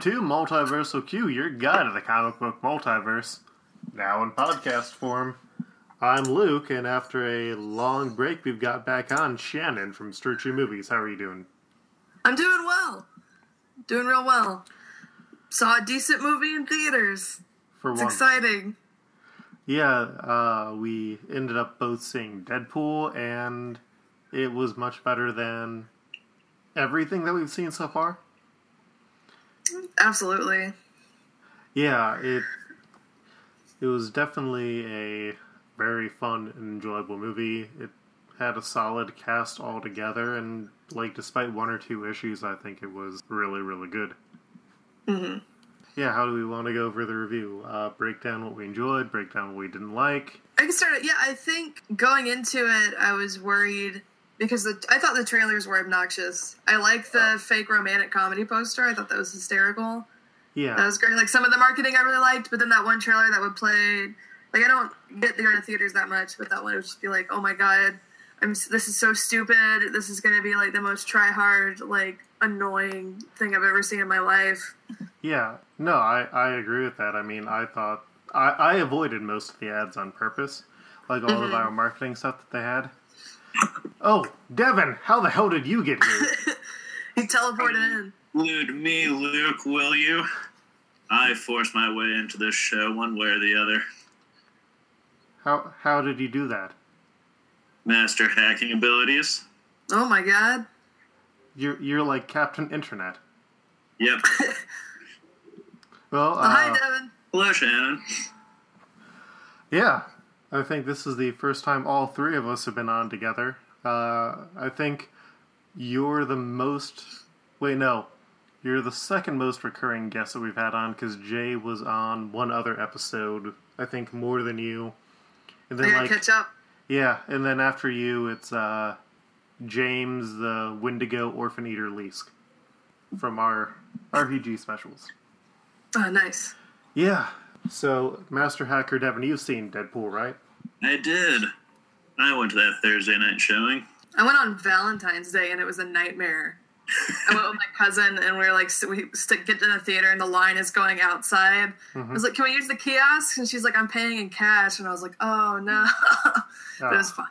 to Multiversal Q, your guide to the comic book multiverse, now in podcast form. I'm Luke, and after a long break, we've got back on Shannon from Strucci Movies. How are you doing? I'm doing well. Doing real well. Saw a decent movie in theaters. For It's one, exciting. yeah, uh, we ended up both seeing Deadpool, and it was much better than everything that we've seen so far. Absolutely. Yeah, it it was definitely a very fun and enjoyable movie. It had a solid cast all together, and like despite one or two issues, I think it was really really good. hmm Yeah, how do we want to go over the review? Uh, break down what we enjoyed, break down what we didn't like. I can start it. Yeah, I think going into it, I was worried because the, I thought the trailers were obnoxious. I like the oh. fake romantic comedy poster. I thought that was hysterical. Yeah, that was great. Like some of the marketing I really liked, but then that one trailer that would play, like I don't get there to theaters that much, but that one would just be like, oh my god, I'm this is so stupid. This is gonna be like the most try hard, like annoying thing I've ever seen in my life. yeah. No, I I agree with that. I mean, I thought I I avoided most of the ads on purpose, like all the mm-hmm. viral marketing stuff that they had. Oh, Devin, how the hell did you get here? He teleported in. Include me, Luke, will you? I forced my way into this show one way or the other. How how did you do that? Master hacking abilities. Oh my god. You're you're like Captain Internet. Yep. Well, Oh, hi, uh, Devin. Hello, Shannon. yeah, I think this is the first time all three of us have been on together. Uh, I think you're the most. Wait, no, you're the second most recurring guest that we've had on because Jay was on one other episode. I think more than you, and I then gotta like catch up. yeah, and then after you, it's uh, James the Wendigo Orphan Eater Leask from our RPG specials. Oh, nice. Yeah. So, Master Hacker Devin, you've seen Deadpool, right? I did. I went to that Thursday night showing. I went on Valentine's Day and it was a nightmare. I went with my cousin and we were like, so we st- get to the theater and the line is going outside. I was mm-hmm. like, can we use the kiosk? And she's like, I'm paying in cash. And I was like, oh no. but it was ah. fun.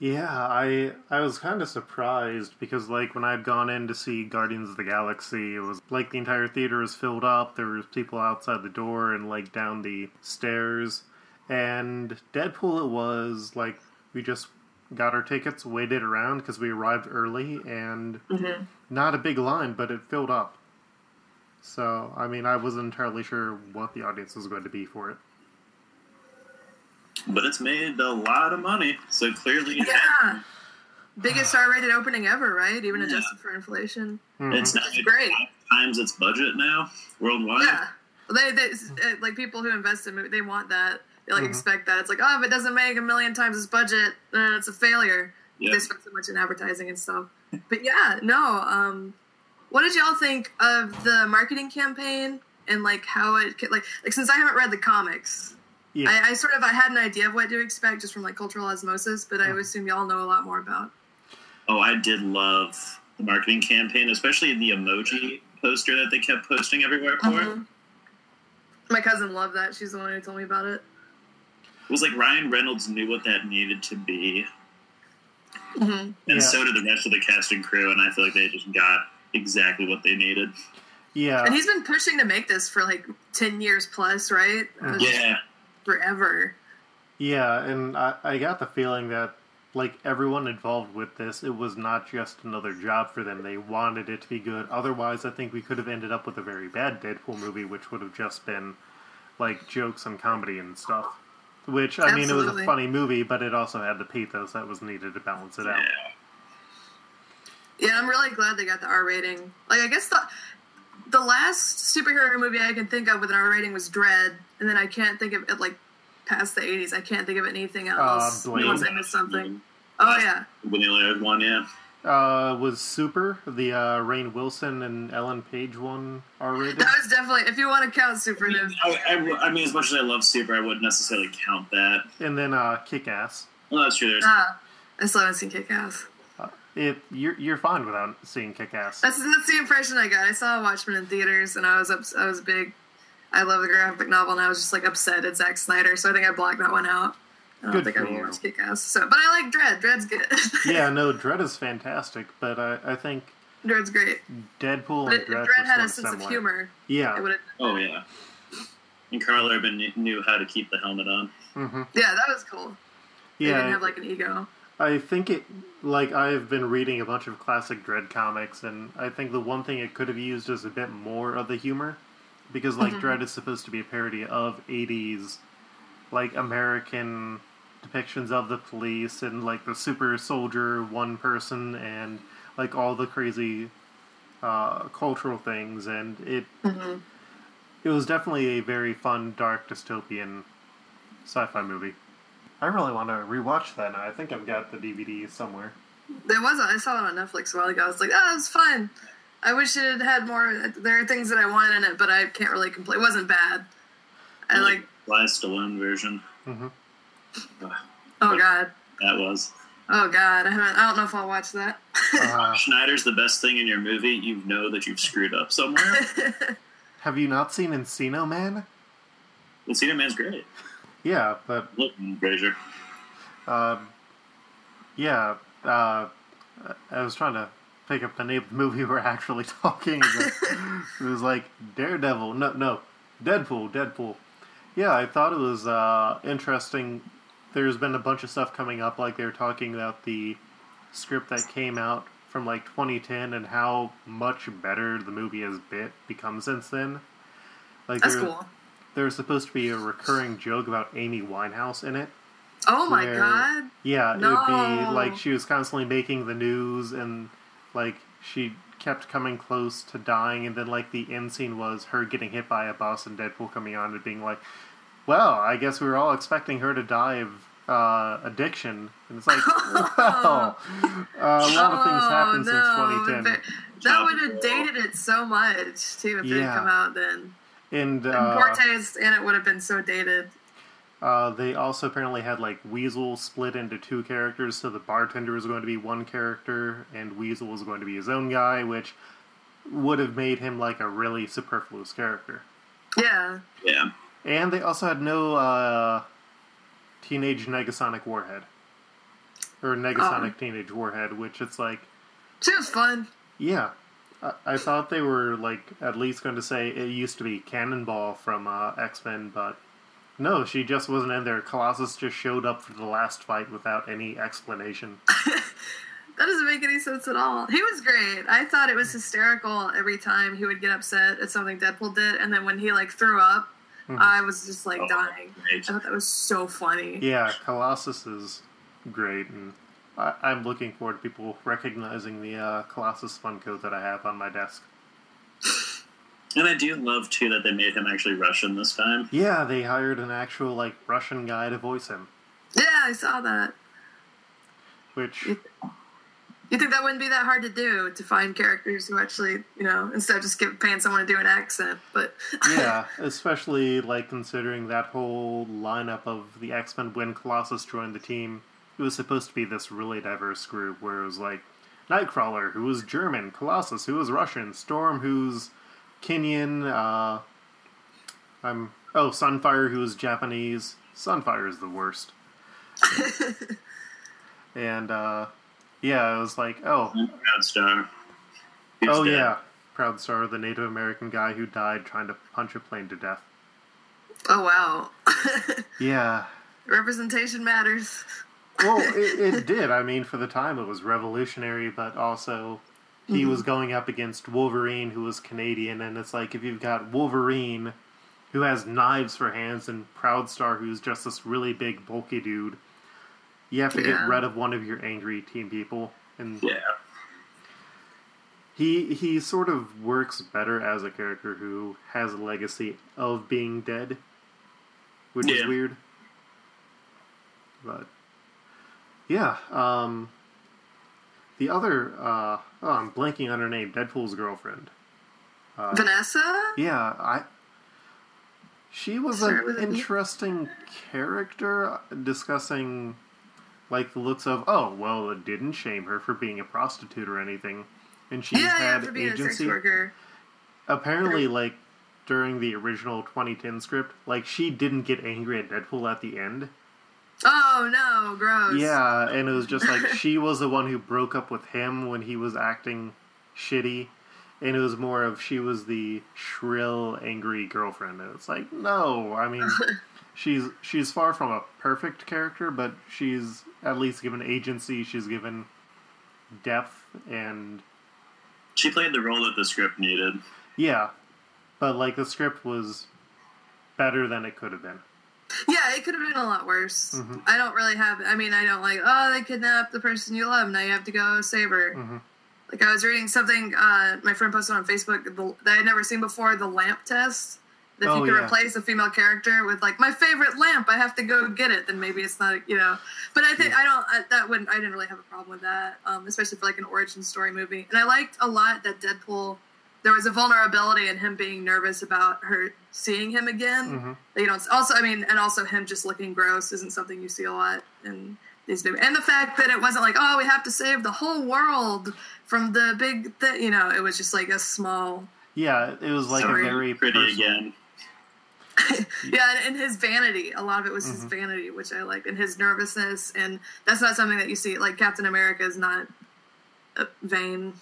Yeah, I I was kind of surprised because like when I'd gone in to see Guardians of the Galaxy, it was like the entire theater was filled up. There was people outside the door and like down the stairs. And Deadpool, it was like we just got our tickets, waited around because we arrived early, and not a big line, but it filled up. So I mean, I wasn't entirely sure what the audience was going to be for it. But it's made a lot of money, so clearly Yeah. Biggest R rated opening ever, right? Even adjusted for inflation. it's not It's great. times its budget now worldwide. Yeah. Well, they, they uh, like people who invest in movies, they want that. Like expect that. It's like, oh, if it doesn't make a million times its budget, then it's a failure. Yep. They spent so much in advertising and stuff. But yeah, no. Um, what did y'all think of the marketing campaign and like how it could- like like since I haven't read the comics, Yeah. I, I sort of I had an idea of what to expect just from like cultural osmosis, but I assume y'all know a lot more about. Oh, I did love the marketing campaign, especially the emoji poster that they kept posting everywhere for. Mhm. My cousin loved that. She's the one who told me about it. It was like Ryan Reynolds knew what that needed to be, hmm and Yeah. so did the rest of the cast and crew. And I feel like they just got exactly what they needed. yeah. And he's been pushing to make this for like ten years plus, right? Uh, Yeah, forever. Yeah, and I, I got the feeling that like everyone involved with this, it was not just another job for them. They wanted it to be good. Otherwise, I think we could have ended up with a very bad Deadpool movie, which would have just been like jokes and comedy and stuff. Which I mean, it was a funny movie, but it also had the pathos that was needed to balance it out. yeah. Yeah, I'm really glad they got the R rating. Like, I guess the the last superhero movie I can think of with an R rating was Dredd, and then I can't think of it like past the 80s. I can't think of anything uh, else. Blade. Unless I missed something. Oh yeah, When they only had one, yeah. Uh, was Super the uh, Rainn Wilson and Ellen Page one R rated? that was definitely. If you want to count super, then I, I, I mean, as much as I love Super, I wouldn't necessarily count that. And then uh, Kick Ass. Well, that's true. There's ah, I still haven't seen Kick Ass. it you're you're fine without seeing Kick Ass. That's that's the impression I got. I saw Watchmen in theaters, and I was ups- I was big. I love the graphic novel, and I was just like upset at Zack Snyder, so I think I blocked that one out. I don't Good think I for will you. watch Kick Ass. So, but I like Dredd. Dredd's good. yeah, no, Dredd is fantastic, but I, I think Dredd's great. Deadpool But and if Dredd, Dredd had a of sense of humor. Yeah, It. Oh yeah. And Karl Urban knew- knew how to keep the helmet on. hmm Yeah, that was cool. They didn't have like an ego. I think it like I've been reading a bunch of classic Dredd comics, and I think the one thing it could have used is a bit more of the humor, because like Mm-hmm. Dredd is supposed to be a parody of '80s, like American depictions of the police and like the super soldier one person and like all the crazy uh, cultural things, and it Mm-hmm. it was definitely a very fun, dark, dystopian sci-fi movie. I really want to rewatch that. Now. I think I've got the DVD somewhere. There was. I saw it on Netflix a while ago. I was like, oh, it was fun I wish it had had more. There are things that I want in it, but I can't really complain. It wasn't bad. I like. last Stallone version. Oh god. That was. Oh god. I haven't. I don't know if I'll watch that. Uh, Schneider's the best thing in your movie. You know that you've screwed up somewhere. have you not seen Encino Man? Encino Man's great. Yeah, but Look, Fraser. um, yeah, uh, I was trying to pick up the name of the movie we're actually talking about. it was like Daredevil. No, no, Deadpool. Deadpool. Yeah, I thought it was uh, interesting. There's been a bunch of stuff coming up, like they were talking about the script that came out from like 2010 and how much better the movie has bit become since then. Like That's there, cool. there's supposed to be a recurring joke about Amy Winehouse in it. Oh my where- god. Yeah, it would be like she was constantly making the news and like she kept coming close to dying and then like the end scene was her getting hit by a bus and Deadpool coming on and being like, Well, I guess we were all expecting her to die of uh, addiction and it's like well uh, a lot of things happened since Oh, 2010. but That would have dated it so much too if it had come out then. And And uh, Cortez in it would have been so dated. Uh, they also apparently had like Weasel split into two characters, so the bartender was going to be one character, and Weasel was going to be his own guy, which would have made him like a really superfluous character. Yeah. Yeah. And they also had no uh, teenage Negasonic Warhead or Negasonic Teenage Warhead, which it's like, She was fun. yeah. I, I thought they were like at least going to say it used to be Cannonball from uh, X Men, but no, she just wasn't in there. Colossus just showed up for the last fight without any explanation. That doesn't make any sense at all. He was great. I thought it was hysterical every time he would get upset at something Deadpool did, and then when he like threw up, I was just like Oh, dying. great. I thought that was so funny. Yeah, Colossus is great, and I, I'm looking forward to people recognizing the uh, Colossus Funko that I have on my desk. And I do love too that they made him actually Russian this time. Yeah, they hired an actual like Russian guy to voice him, Yeah, I saw that. which You think that wouldn't be that hard to do to find characters who actually, you know, instead of just give, paying someone to do an accent? But yeah, especially like considering that whole lineup of the X Men when Colossus joined the team. It was supposed to be this really diverse group where it was like Nightcrawler, who was German, Colossus, who was Russian, Storm, who's Kenyan, uh, I'm oh Sunfire, who was Japanese. Sunfire is the worst. and uh, yeah, it was like oh Proudstar. He's oh dead. yeah, Proudstar, the Native American guy who died trying to punch a plane to death. oh wow, Yeah. representation matters. Well, it, it did. I mean, for the time, it was revolutionary, but also he mm-hmm. was going up against Wolverine, who was Canadian, and it's like if you've got Wolverine, who has knives for hands, and Proudstar, who's just this really big, bulky dude, you have to Yeah. get rid of one of your angry team people, and Yeah. he he sort of works better as a character who has a legacy of being dead, which is weird. But yeah, um, the other uh, oh, I'm blanking on her name. Deadpool's girlfriend. Uh, Vanessa? yeah, I. She was an was it me? interesting character discussing like the looks of oh well it didn't shame her for being a prostitute or anything. And she's yeah, yeah, had for being a sex agency. worker. apparently like during the original 2010 script like she didn't get angry at deadpool at the end. Oh no, gross. yeah and it was just like she was the one who broke up with him when he was acting shitty. And it was more of she was the shrill angry girlfriend. And it's like no i mean she's she's far from a perfect character but she's at least given agency she's given depth and She played the role that the script needed. yeah but like the script was better than it could have been Yeah, it could have been a lot worse. Mhm. I don't really have. I mean, I don't like. Oh, they kidnapped the person you love. Now you have to go save her. Mhm. Like I was reading something uh, my friend posted on Facebook that I had never seen before. The lamp test. That if Oh, you could yeah. replace a female character with like my favorite lamp, I have to go get it. Then maybe it's not. You know. But I think I don't. I, that wouldn't. I didn't really have a problem with that, um, especially for like an origin story movie. And I liked a lot that Deadpool. There was a vulnerability in him being nervous about her seeing him again Mhm. you don't also i mean and also him just looking gross isn't something you see a lot in these movies and the fact that it wasn't like oh we have to save the whole world from the big th-, you know it was just like a small yeah it was like Sorry. a very Pretty personal, again. yeah and, and his vanity a lot of it was his Mhm. vanity which i like, and his nervousness and that's not something that you see like captain america is not uh, vain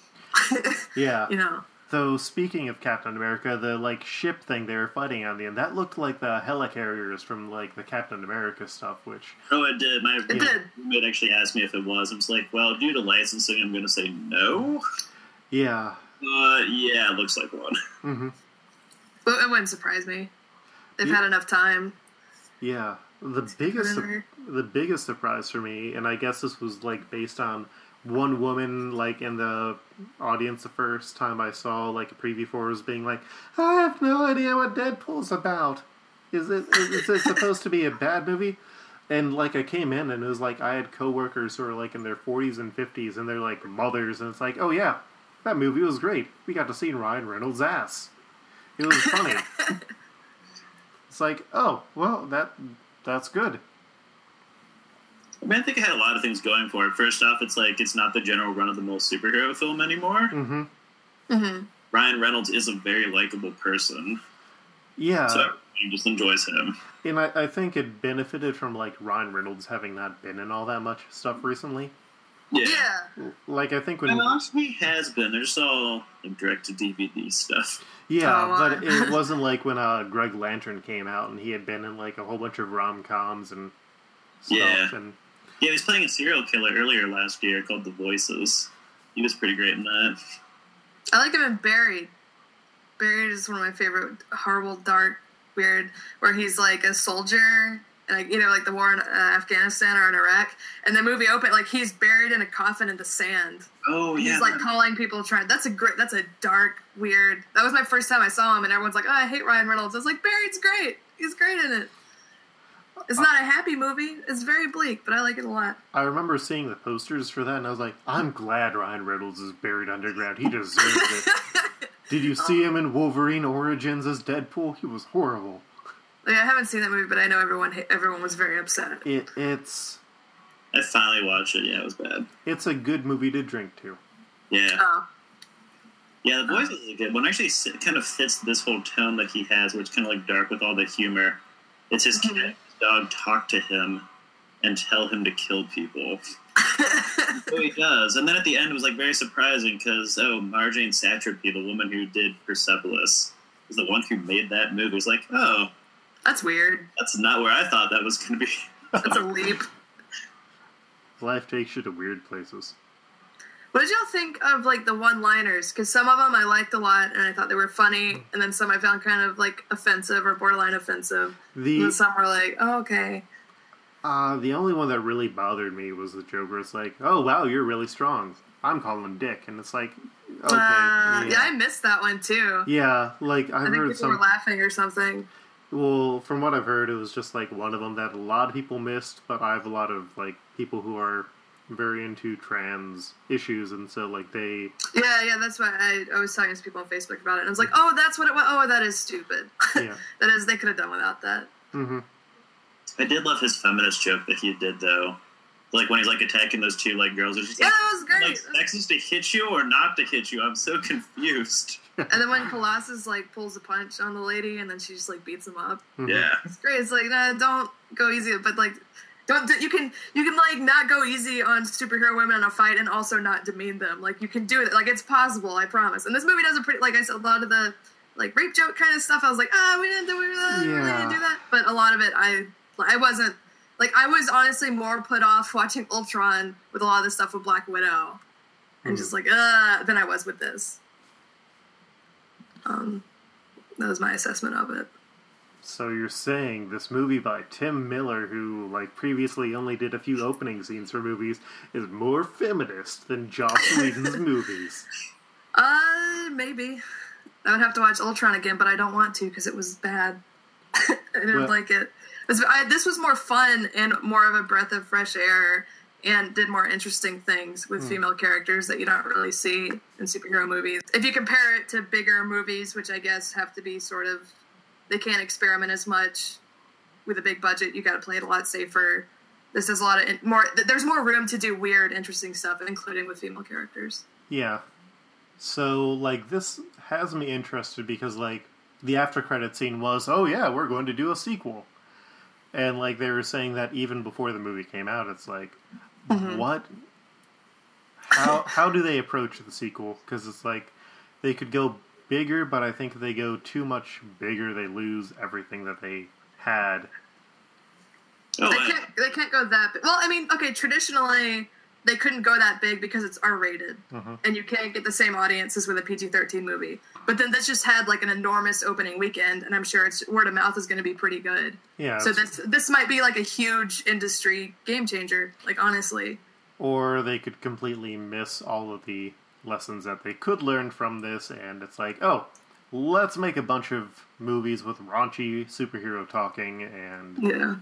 yeah you know Though speaking of Captain America, the like ship thing they were fighting on the end that looked like the helicarriers from like the Captain America stuff, which Oh, it did. My it did roommate actually asked me if it was. I was like, well, due to licensing, I'm going to say no. yeah, Uh, yeah, it looks like one. hmm but it wouldn't surprise me they've had enough time yeah. The biggest the biggest surprise for me, and I guess this was like based on one woman like in the audience the first time I saw like a preview for was being like, I have no idea what Deadpool's about. Is it is it supposed to be a bad movie? And like I came in and it was like I had coworkers who are like in their forties and fifties and they're like mothers and it's like, oh yeah, that movie was great. We got to see Ryan Reynolds' ass. It was funny. it's like, oh well, that that's good. I mean, I think it had a lot of things going for it. First off, it's like it's not the general run of the mill superhero film anymore. hmm hmm Ryan Reynolds is a very likable person, Yeah, so he just enjoys him. and I, I think it benefited from like Ryan Reynolds having not been in all that much stuff recently. Yeah. yeah Like I think when And honestly, he has been. They're just all like, direct to DVD stuff. yeah, Oh, but uh. it wasn't like when uh, Green Lantern came out and he had been in like a whole bunch of rom coms and stuff. Yeah. And Yeah, he was playing a serial killer earlier last year called The Voices. He was pretty great in that. I like him in Buried. Buried is one of my favorite horrible, dark, weird, where he's like a soldier, and like you know, like the war in uh, Afghanistan or in Iraq, and the movie open like he's buried in a coffin in the sand. Oh yeah, He's like calling people trying. That's a great. That's a dark, weird. That was my first time I saw him, and everyone's like, "Oh, I hate Ryan Reynolds." I was like, "Buried's great. He's great in it." It's not a happy movie. It's very bleak, but I like it a lot. I remember seeing the posters for that and I was like, I'm glad Ryan Reynolds is buried underground. He deserves it. Did you see him in Wolverine Origins as Deadpool? He was horrible. Like, I haven't seen that movie, but I know everyone everyone was very upset. It it's I finally watched it. Yeah, it was bad. it's a good movie to drink to. Yeah, Oh, yeah. The voice is a good one. Actually, it kind of fits this whole tone that he has, where it's kind of like dark with all the humor. It's his Mhm. cat, his dog talk to him and tell him to kill people. so he does, and then at the end it was like very surprising because oh, Marjane Satrapi, the woman who did Persepolis, is the one who made that movie. It's like oh, that's weird. that's not where I thought that was going to be. That's a leap. Life takes you to weird places. What did y'all think of like the one-liners? Because some of them I liked a lot and I thought they were funny, and then some I found kind of like offensive or borderline offensive. The then some were like, "Oh, okay." uh, the only one that really bothered me was the joke where it's like, "Oh wow, you're really strong." I'm calling him Dick, and it's like, okay, Uh, yeah. yeah. I missed that one too. Yeah, like I I've think heard people were some. laughing or something. Well, from what I've heard, it was just like one of them that a lot of people missed, but I have a lot of like people who are very into trans issues, and so like they, Yeah, yeah, that's why I, I was talking to people on Facebook about it, and I was like, "Oh, that's what it was. Oh, that is stupid. yeah, that is. They could have done without that." hmm I did love his feminist joke that he did though, Like when he's like attacking those two like girls. It's just Yeah, like, that was great. like sex is to hit you or not to hit you. I'm so confused. and then when Colossus like pulls a punch on the lady, and then she just like beats him up. Mhm. Yeah. It's great. It's like, nah, don't go easy, but like, don't you can you can like not go easy on superhero women in a fight and also not demean them. Like you can do it. Like it's possible. I promise. And this movie does a pretty like I said a lot of the like rape joke kind of stuff. I was like, ah, we didn't do we really Yeah. didn't do that. But a lot of it, I I wasn't like I was honestly more put off watching Ultron with a lot of the stuff with Black Widow, and Hmm. just like uh than I was with this. Um, that was my assessment of it. So you're saying this movie by Tim Miller, who like previously only did a few opening scenes for movies, is more feminist than Joss Whedon's movies? Uh, maybe. I would have to watch Ultron again, but I don't want to because it was bad. I didn't Well- like it. Was, I, this was more fun and more of a breath of fresh air, and did more interesting things with hmm. female characters that you don't really see in superhero movies. If you compare it to bigger movies, which I guess have to be sort of, they can't experiment as much with a big budget. You got to play it a lot safer. This has a lot of more. There's more room to do weird, interesting stuff, including with female characters. Yeah. So like this has me interested because like the after credit scene was, oh yeah, we're going to do a sequel. And like they were saying that even before the movie came out, it's like mm-hmm. what how how do they approach the sequel cuz it's like they could go bigger, but I think if they go too much bigger, they lose everything that they had. Oh, they can't they can't go that big. Well, I mean, okay, traditionally they couldn't go that big because it's R rated, Mhm. and you can't get the same audiences with a PG thirteen movie. But then this just had like an enormous opening weekend, and I'm sure it's word of mouth is going to be pretty good. Yeah. So this this might be like a huge industry game changer. Like honestly, or they could completely miss all of the lessons that they could learn from this and it's like oh let's make a bunch of movies with raunchy superhero talking and yeah.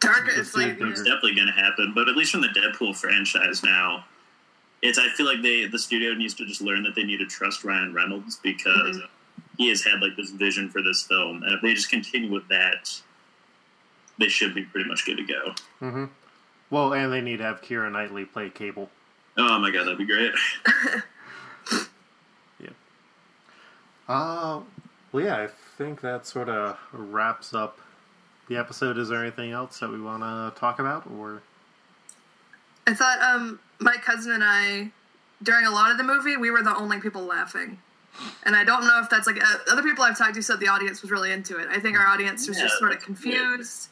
Darker, Just it's like do it's definitely going to happen. But at least from the Deadpool franchise now, it's I feel like they the studio needs to just learn that they need to trust Ryan Reynolds because he has had like this vision for this film, and if they just continue with that, they should be pretty much good to go. hmm well and they need to have Kira Knightley play Cable Oh my god, that'd be great. Yeah. Uh well yeah I think that sort of wraps up the episode is there anything else that we want to talk about or I thought um my cousin and I during a lot of the movie we were the only people laughing. And I don't know if that's like uh, other people I've talked to said the audience was really into it. I think our audience was just sort of that's confused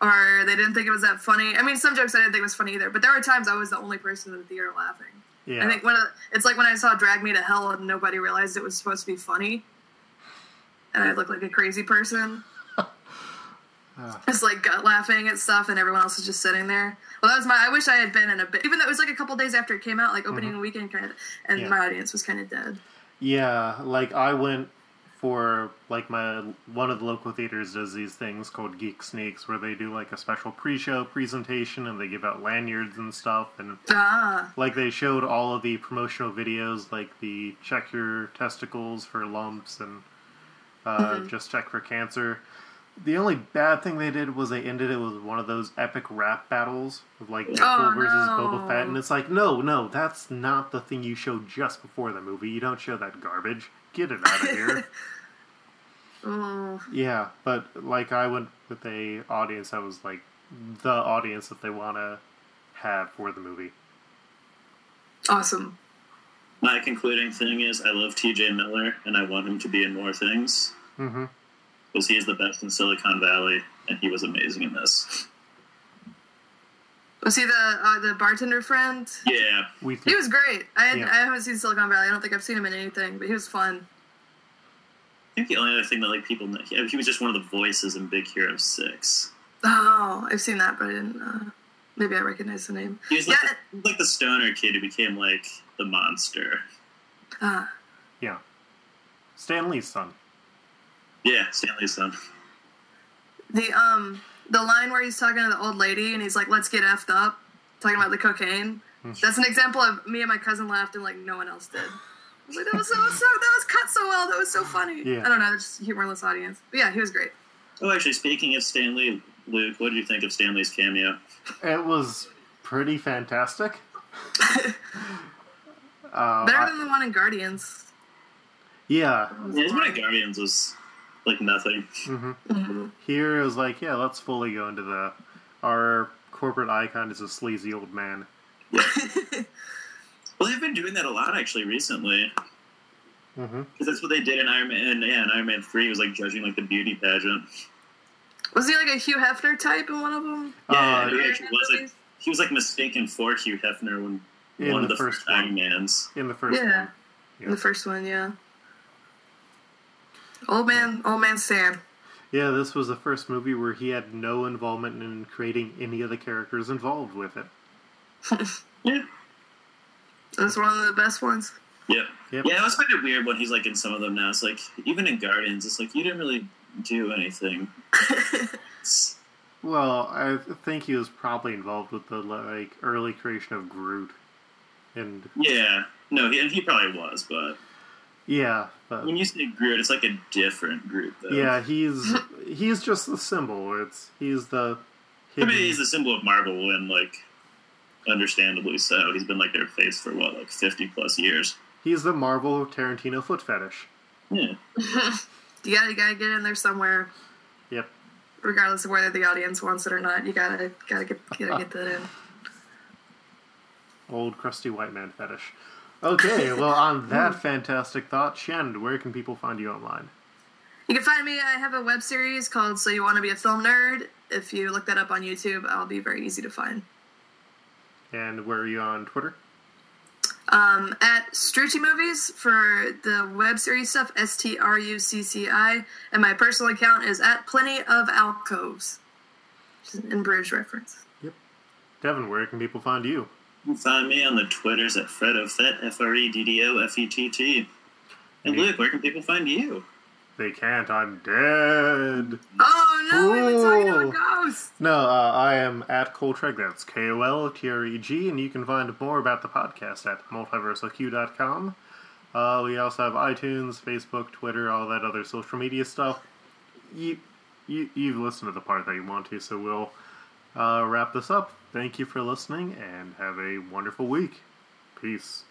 or they didn't think it was that funny. I mean, some jokes I didn't think was funny either, but there were times I was the only person in the theater laughing. yeah I think one of it's like when I saw Drag Me to Hell and nobody realized it was supposed to be funny. And I looked like a crazy person. Ah. Just like gut laughing at stuff, and everyone else is just sitting there. Well, that was my. I wish I had been in a bit, even though it was like a couple days after it came out, like opening weekend kind of, and Mm-hmm. Yeah. my audience was kind of dead. Yeah, like I went for like my one of the local theaters does these things called Geek Sneaks where they do like a special pre-show presentation and they give out lanyards and stuff and Ah, like they showed all of the promotional videos like the check your testicles for lumps and uh, just check for cancer. The only bad thing they did was they ended it with one of those epic rap battles of like Deadpool Oh, versus no. Boba Fett, and it's like, no, no, that's not the thing you show just before the movie. You don't show that garbage. Get it out of here. oh, yeah, but like I went with a audience that was like the audience that they want to have for the movie. awesome. My concluding thing is I love T.J. Miller, and I want him to be in more things Mm-hmm. Because he is the best in Silicon Valley, and he was amazing in this. Was he the uh, the bartender friend? Yeah, We He was great. I had, Yeah. I haven't seen Silicon Valley. I don't think I've seen him in anything, but he was fun. I think the only other thing that like people know, he, he was just one of the voices in Big Hero Six. Oh, I've seen that, but I didn't. Uh, maybe I recognize the name. He was like, Yeah. the, like the stoner kid who became like the monster. Ah, yeah. Stan Lee's son. Yeah, Stan Lee's son. the um the line where he's talking to the old lady and he's like, "Let's get effed up," talking about the cocaine. That's an example of me and my cousin laughed and like no one else did. I was like, that was so, so that was cut so well. That was so funny. Yeah. I don't know, just humorless audience. But yeah, he was great. Oh, actually, speaking of Stan Lee, Luke, what did you think of Stan Lee's cameo? It was pretty fantastic. uh, Better I- than the one in Guardians. yeah, Yeah, his one at Guardians was like nothing. Mhm. here it was like, yeah, let's fully go into the our corporate icon is a sleazy old man. Well, they've been doing that a lot actually recently. Because that's what they did in Iron Man. And, yeah, in Iron Man Three was like judging like the beauty pageant. Was he like a Hugh Hefner type in one of them? Yeah, Uh, he actually was like he was like mistaken for Hugh Hefner when In one of the the first first Iron. Mans. in the first Yeah. one. In the first one, yeah. Old man, old man Sam. Yeah, this was the first movie where he had no involvement in creating any of the characters involved with it. Yeah. That's one of the best ones. Yep. Yep. Yeah, I always find it weird when he's like in some of them now. It's like even in Guardians, it's like you didn't really do anything. Well, I think he was probably involved with the like early creation of Groot, and yeah, no, he, he probably was, but yeah, but when you say Groot, it's like a different Groot, though. yeah, he's he's just the symbol. It's he's the I mean, he's the symbol of Marvel, and like, understandably so. He's been like their face for what, like fifty plus years. he's the Marvel Tarantino foot fetish. Yeah. You gotta, you gotta get in there somewhere, Yep. regardless of whether the audience wants it or not. You gotta, gotta get, gotta get that in. Old crusty white man fetish. Okay, well, on that fantastic thought, Shen, where can people find you online? You can find me. I have a web series called "So You Want to Be a Film Nerd." If you look that up on YouTube, I'll be very easy to find. And where are you on Twitter? Um, at Strucci Movies for the web series stuff, S T R U C C I, and my personal account is at Plenty of Alcoves, which is an in Bruges reference. Yep. Devin, where can people find you? You can find me on the Twitters at FreddoFett, F R E D D O F E T T. And Luke, where can people find you? They can't. I'm dead. Oh no, we've been talking about ghosts. No, uh, I am at Koltreg. That's K O L T R E G, and you can find more about the podcast at multiversalq.com. Uh, we also have iTunes, Facebook, Twitter, all that other social media stuff. You, you, you've listened to the part that you want to, so we'll uh, wrap this up. Thank you for listening, and have a wonderful week. Peace.